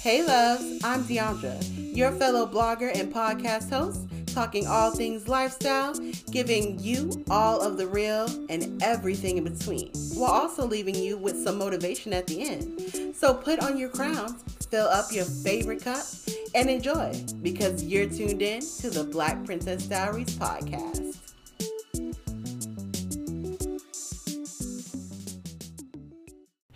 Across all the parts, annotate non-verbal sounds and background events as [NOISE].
Hey loves, I'm Deandra, your fellow blogger and podcast host, talking all things lifestyle, giving you all of the real and everything in between, while also leaving you with some motivation at the end. So put on your crowns, fill up your favorite cup, and enjoy because you're tuned in to the Black Princess Diaries podcast.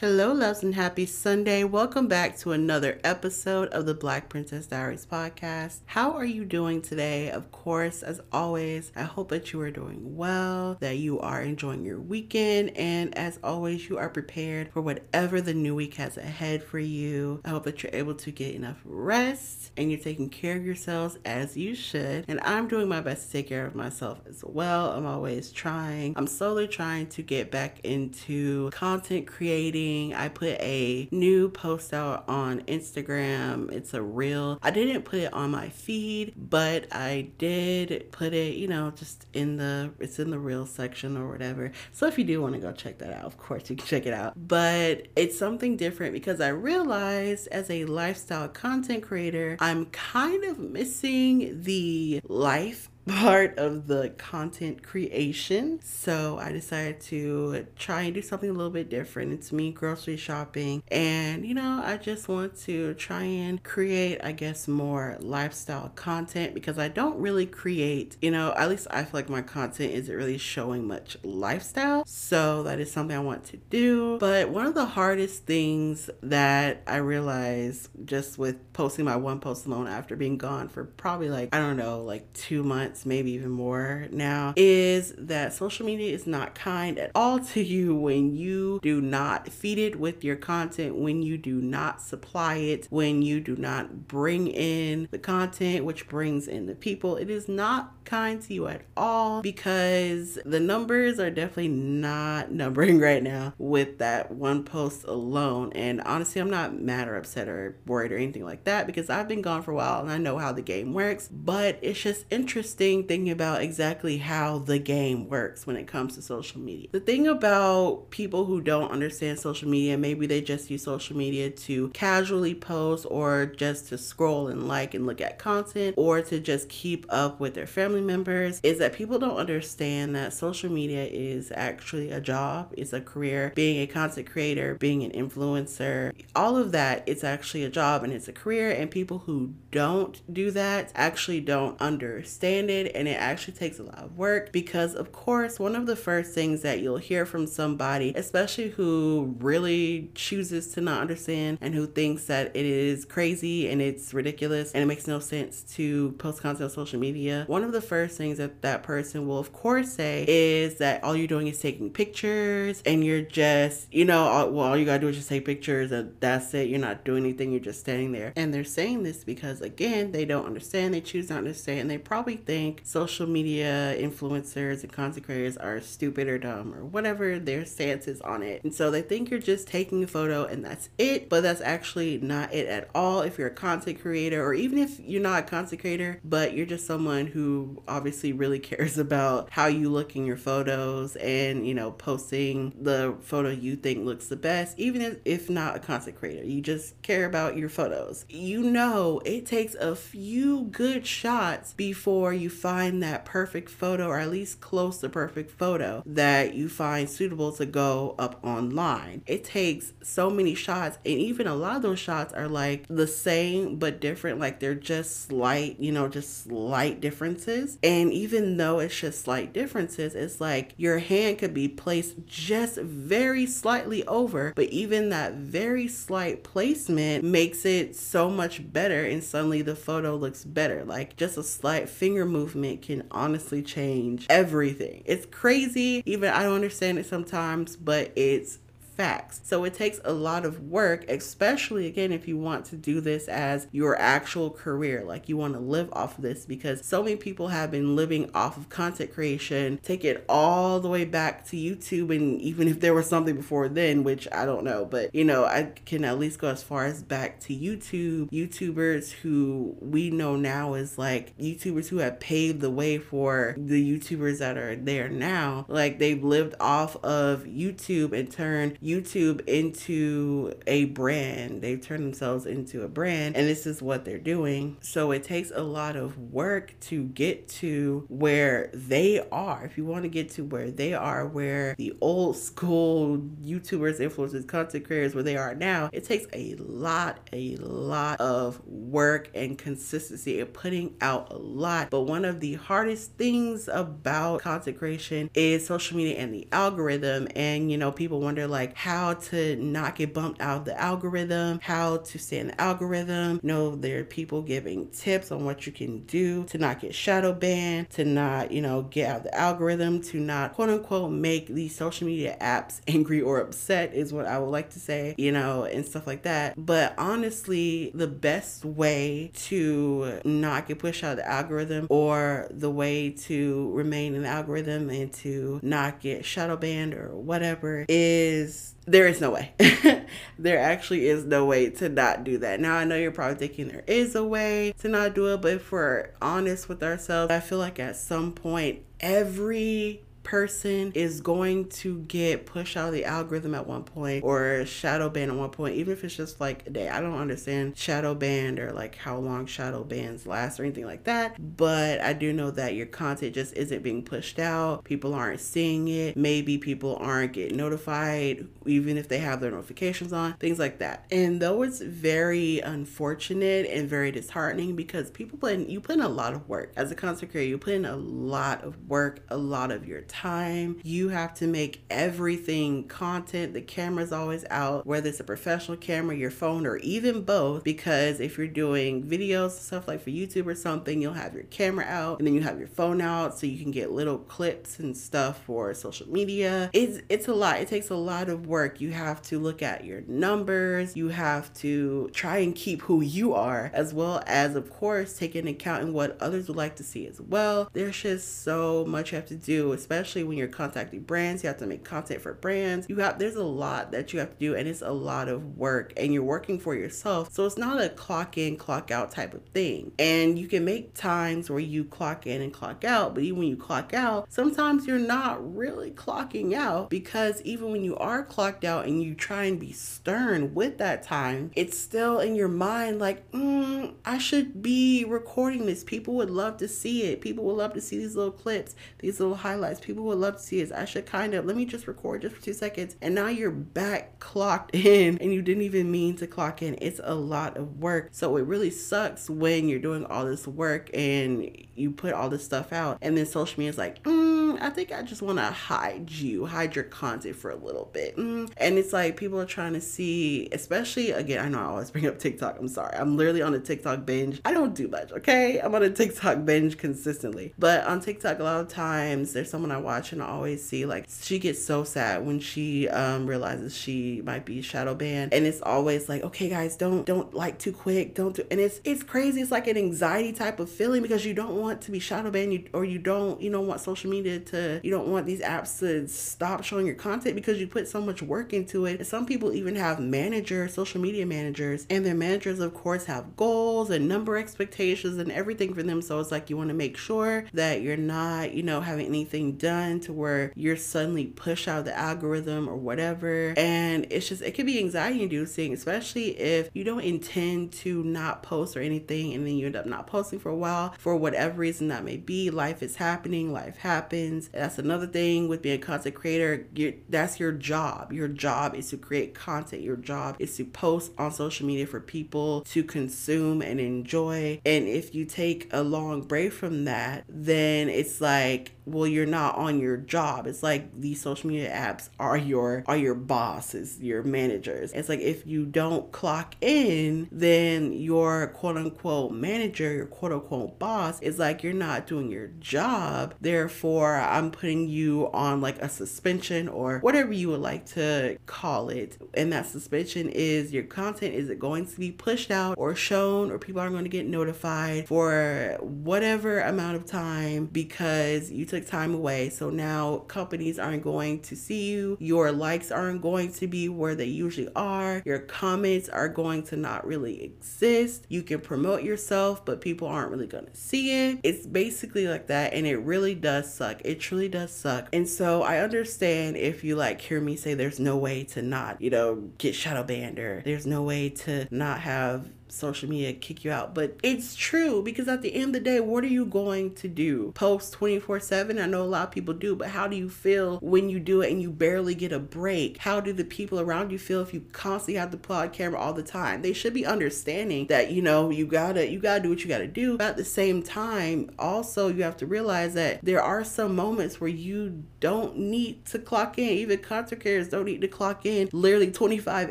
Hello, loves, and happy Sunday. Welcome back to another episode of the Black Princess Diaries podcast. How are you doing today? Of course, as always, I hope that you are doing well, that you are enjoying your weekend, and as always, you are prepared for whatever the new week has ahead for you. I hope that you're able to get enough rest and you're taking care of yourselves as you should. And I'm doing my best to take care of myself as well. I'm always trying, I'm slowly trying to get back into content creating I put a new post out on Instagram. It's a reel. I didn't put it on my feed, but I did put it, you know, just in the it's in the reel section or whatever. So if you do want to go check that out, of course you can check it out. But it's something different because I realized as a lifestyle content creator, I'm kind of missing the life part of the content creation. So I decided to try and do something a little bit different. It's me grocery shopping. And, you know, I just want to try and create, I guess, more lifestyle content because I don't really create, you know, at least I feel like my content isn't really showing much lifestyle. So that is something I want to do. But one of the hardest things that I realized just with posting my one post alone after being gone for probably like, I don't know, like two months months, maybe even more now, is that social media is not kind at all to you when you do not feed it with your content, when you do not supply it, when you do not bring in the content, which brings in the people. It is not kind to you at all because the numbers are definitely not [LAUGHS] numbering right now with that one post alone. And honestly, I'm not mad or upset or worried or anything like that because I've been gone for a while and I know how the game works. But it's just interesting thinking about exactly how the game works when it comes to social media. The thing about people who don't understand social media, maybe they just use social media to casually post or just to scroll and like and look at content or to just keep up with their family family members is that people don't understand that social media is actually a job, it's a career. Being a content creator, being an influencer, all of that, it's actually a job and it's a career. And people who don't do that actually don't understand it. And it actually takes a lot of work because, of course, one of the first things that you'll hear from somebody, especially who really chooses to not understand and who thinks that it is crazy and it's ridiculous and it makes no sense to post content on social media, one of the first things that that person will, of course, say is that all you're doing is taking pictures and you're just, you know, all, well, all you gotta do is just take pictures and that's it. You're not doing anything, you're just standing there. And they're saying this because, again, they don't understand, they choose not to understand, and they probably think social media influencers and content creators are stupid or dumb or whatever their stance is on it. And so they think you're just taking a photo and that's it, but that's actually not it at all. If you're a content creator, or even if you're not a content creator, but you're just someone who obviously really cares [LAUGHS] about how you look in your photos and, you know, posting the photo you think looks the best, even if, not a content creator. You just care about your photos. You know, it takes a few good shots before you find that perfect photo, or at least close to perfect photo that you find suitable to go up online. It takes so many shots, and even a lot of those shots are like the same but different, like they're just slight, you know, just slight differences and even though it's just slight differences, it's like your hand could be placed just very slightly over, but even that very slight placement makes it so much better. And suddenly the photo looks better. Like just a slight finger movement can honestly change everything. It's crazy. Even I don't understand it sometimes, but it's facts. So it takes a lot of work, especially again if you want to do this as your actual career, like you want to live off of this because so many people have been living off of content creation, take it all the way back to YouTube and even if there was something before then, which I don't know, but you know, I can at least go as far as back to YouTube, YouTubers who we know now is like YouTubers who have paved the way for the YouTubers that are there now. Like they've lived off of YouTube and turned YouTube into a brand. They've turned themselves into a brand, and this is what they're doing. So it takes a lot of work to get to where they are. If you want to get to where they are, where the old school YouTubers, influencers, content creators, where they are now, it takes a lot, a lot of work and consistency and putting out a lot. But one of the hardest things about content creation is social media and the algorithm. And, you know, people wonder like how to not get bumped out of the algorithm, how to stay in the algorithm. You know, there are people giving tips on what you can do to not get shadow banned, to not, you know, get out of the algorithm, to not quote unquote make these social media apps [LAUGHS] angry or upset, is what I would like to say, you know, and stuff like that. But honestly, the best way to not get pushed out of the algorithm or the way to remain in the algorithm and to not get shadow banned or whatever is there is no way. [LAUGHS] there actually is no way to not do that. Now, I know you're probably thinking there is a way to not do it, but if we're honest with ourselves, I feel like at some point, every person is going to get pushed out of the algorithm at one point or shadow banned at one point, even if it's just like a day. I don't understand shadow banned or like how long shadow bans last or anything like that. But I do know that your content just isn't being pushed out. People aren't seeing it. Maybe people aren't getting notified, even if they have their notifications on, things like that. And though it's very unfortunate and very disheartening because people put in, you put in a lot of work as a content creator, you put in a lot of work, a lot of your time. You have to make everything content. The camera's always out, whether it's a professional camera, your phone, or even both. Because if you're doing videos, stuff like for YouTube or something, you'll have your camera out and then you have your phone out so you can get little clips and stuff for social media. It's it's a lot. It takes a lot of work. You have to look at your numbers. You have to try and keep who you are, as well as of course take into account in what others would like to see as well. There's just so much you have to do, especially especially when you're contacting brands. You have to make content for brands. You have there's a lot that you have to do, and it's a lot of work, and you're working for yourself. So it's not a clock in, clock out type of thing. And you can make times where you clock in and clock out, but even when you clock out, sometimes you're not really clocking out because even when you are clocked out and you try and be stern with that time, it's still in your mind like, mm, I should be recording this. People would love to see it. People would love to see these little clips, these little highlights people would love to see is I should kind of let me just record just for two seconds and now you're back clocked in and you didn't even mean to clock in. It's a lot of work. So it really sucks when you're doing all this work and you put all this stuff out and then social media is like, mm, I think I just want to hide you, hide your content for a little bit. Mm. And it's like people are trying to see, especially again, I know I always bring up TikTok. I'm sorry. I'm literally on a TikTok binge. I don't do much, okay? I'm on a TikTok binge consistently. But on TikTok, a lot of times there's someone I watch and I always see like she gets so sad when she um, realizes she might be shadow banned, and it's always like, okay, guys, don't don't like too quick, don't do, and it's it's crazy. It's like an anxiety type of feeling because you don't want to be shadow banned, you, or you don't you don't want social media to you don't want these apps to stop showing your content because you put so much work into it. And some people even have managers, social media managers, and their managers, of course, have goals and number expectations and everything for them. So it's like you want to make sure that you're not you know having anything done to where you're suddenly pushed out of the algorithm or whatever. And it's just, it can be anxiety inducing, especially if you don't intend to not post or anything and then you end up not posting for a while for whatever reason that may be. Life is happening, life happens. That's another thing with being a content creator. You're, that's your job. Your job is to create content. Your job is to post on social media for people to consume and enjoy. And if you take a long break from that, then it's like, well, you're not on your job. It's like these social media apps are your are your bosses, your managers. It's like if you don't clock in, then your quote unquote manager, your quote unquote boss is like you're not doing your job. Therefore, I'm putting you on like a suspension or whatever you would like to call it. And that suspension is your content is it going to be pushed out or shown or people are going to get notified for whatever amount of time because you took time away. So now companies aren't going to see you. Your likes aren't going to be where they usually are. Your comments are going to not really exist. You can promote yourself, but people aren't really going to see it. It's basically like that. And it really does suck. It truly does suck. And so I understand if you like hear me say there's no way to not, you know, get shadow banned or there's no way to not have social media kick you out. But it's true because at the end of the day, what are you going to do? Post 24 7? I know a lot of people do, but how do you feel when you do it and you barely get a break? How do the people around you feel if you constantly have the plug camera all the time? They should be understanding that, you know, you gotta you gotta do what you gotta do. But at the same time, also you have to realize that there are some moments where you don't need to clock in. Even content creators don't need to clock in literally 25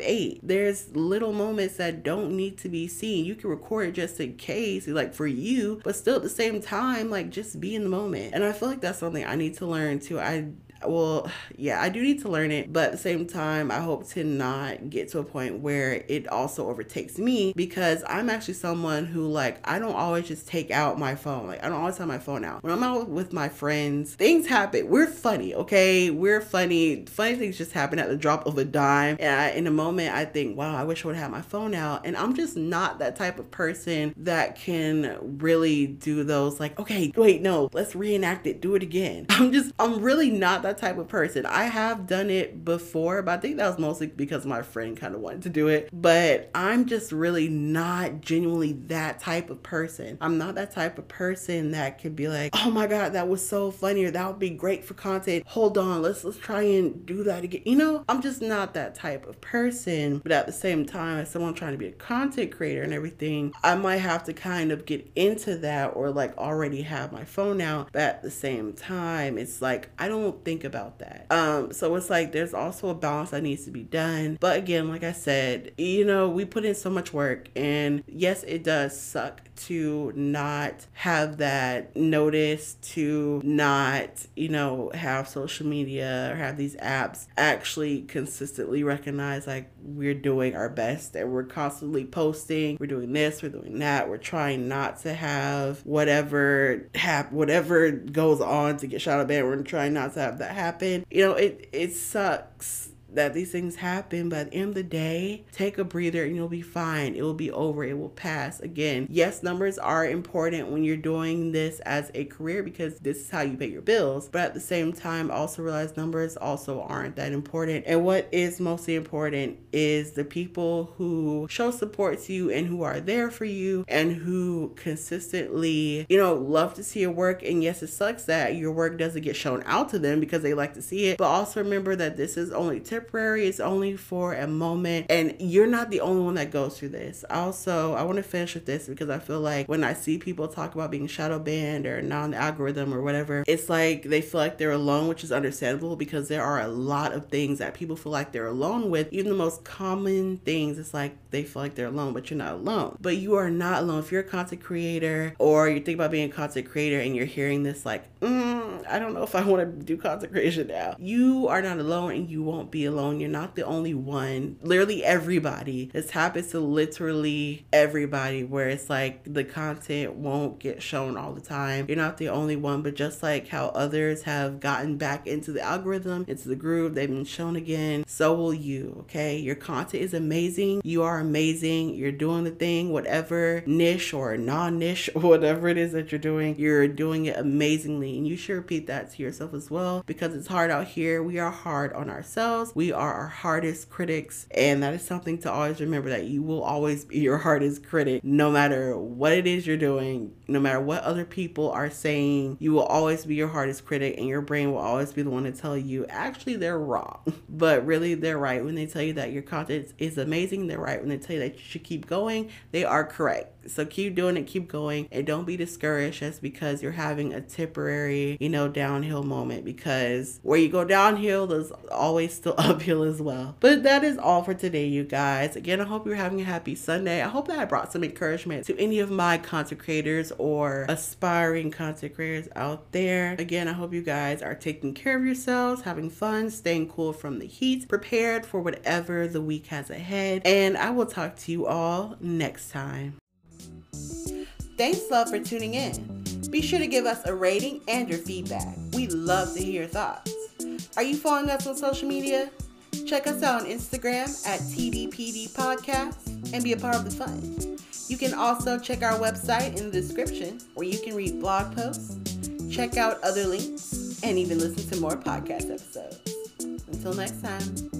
8. There's little moments that don't need to be seen. You can record it just in case, like for you, but still at the same time, like just be in the moment. And I feel like that's something I need to learn too. I well, yeah, I do need to learn it, but at the same time, I hope to not get to a point where it also overtakes me because I'm actually someone who, like, I don't always just take out my phone. Like, I don't always have my phone out. When I'm out with my friends, things happen. We're funny, okay? We're funny. Funny things just happen at the drop of a dime. And I, in a moment, I think, wow, I wish I would have my phone out. And I'm just not that type of person that can really do those, like, okay, wait, no, let's reenact it, do it again. [LAUGHS] I'm just, I'm really not that that type of person. I have done it before, but I think that was mostly because my friend kind of wanted to do it. But I'm just really not genuinely that type of person. I'm not that type of person that could be like, oh my God, that was so funny, or that would be great for content. Hold on, let's let's try and do that again. You know, I'm just not that type of person. But at the same time, as someone trying to be a content creator and everything, I might have to kind of get into that or like already have my phone out. But at the same time, it's like I don't think think about that. Um, so it's like there's also a balance that needs to be done. But again, like I said, you know, we put in so much work, and yes, it does suck to not have that notice, to not, you know, have social media or have these apps actually consistently recognize like we're doing our best and we're constantly posting, we're doing this, we're doing that, we're trying not to have whatever hap whatever goes on to get shot up and we're trying not to have that happen. You know, it it sucks that these things happen, but at the end of the day, take a breather and you'll be fine. It will be over, it will pass. Again, yes, numbers are important when you're doing this as a career because this is how you pay your bills, but at the same time, also realize numbers also aren't that important. And what is mostly important is the people who show support to you and who are there for you and who consistently, you know, love to see your work. And yes, it sucks that your work doesn't get shown out to them because they like to see it, but also remember that this is only temporary temporary, it's only for a moment. And you're not the only one that goes through this. Also, I want to finish with this because I feel like when I see people talk about being shadow banned or non algorithm or whatever, it's like they feel like they're alone, which is understandable because there are a lot of things that people feel like they're alone with. Even the most common things, it's like they feel like they're alone, but you're not alone. But you are not alone. If you're a content creator or you think about being a content creator and you're hearing this, like, mm, I don't know if I want to do content creation now, you are not alone and you won't be alone. You're not the only one. Literally everybody. This happens to literally everybody where it's like the content won't get shown all the time. You're not the only one, but just like how others have gotten back into the algorithm, into the groove, they've been shown again, so will you, okay? Your content is amazing. You are amazing. You're doing the thing, whatever niche or non niche, [LAUGHS] whatever it is that you're doing, you're doing it amazingly. And you should repeat that to yourself as well because it's hard out here. We are hard on ourselves. We are our hardest critics. And that is something to always remember that you will always be your hardest critic no matter what it is you're doing, no matter what other people are saying. You will always be your hardest critic, and your brain will always be the one to tell you actually they're wrong. [LAUGHS] But really, they're right when they tell you that your content is amazing. They're right when they tell you that you should keep going. They are correct. So keep doing it, keep going, and don't be discouraged just because you're having a temporary, you know, downhill moment because where you go downhill, there's always still [LAUGHS] uphill as well. But that is all for today, you guys. Again, I hope you're having a happy Sunday. I hope that I brought some encouragement to any of my content creators or aspiring content creators out there. Again, I hope you guys are taking care of yourselves, having fun, staying cool from the heat, prepared for whatever the week has ahead. And I will talk to you all next time. Thanks, love, for tuning in. Be sure to give us a rating and your feedback. We love to hear your thoughts. Are you following us on social media? Check us out on Instagram at TBPD Podcast and be a part of the fun. You can also check our website in the description where you can read blog posts, check out other links, and even listen to more podcast episodes. Until next time.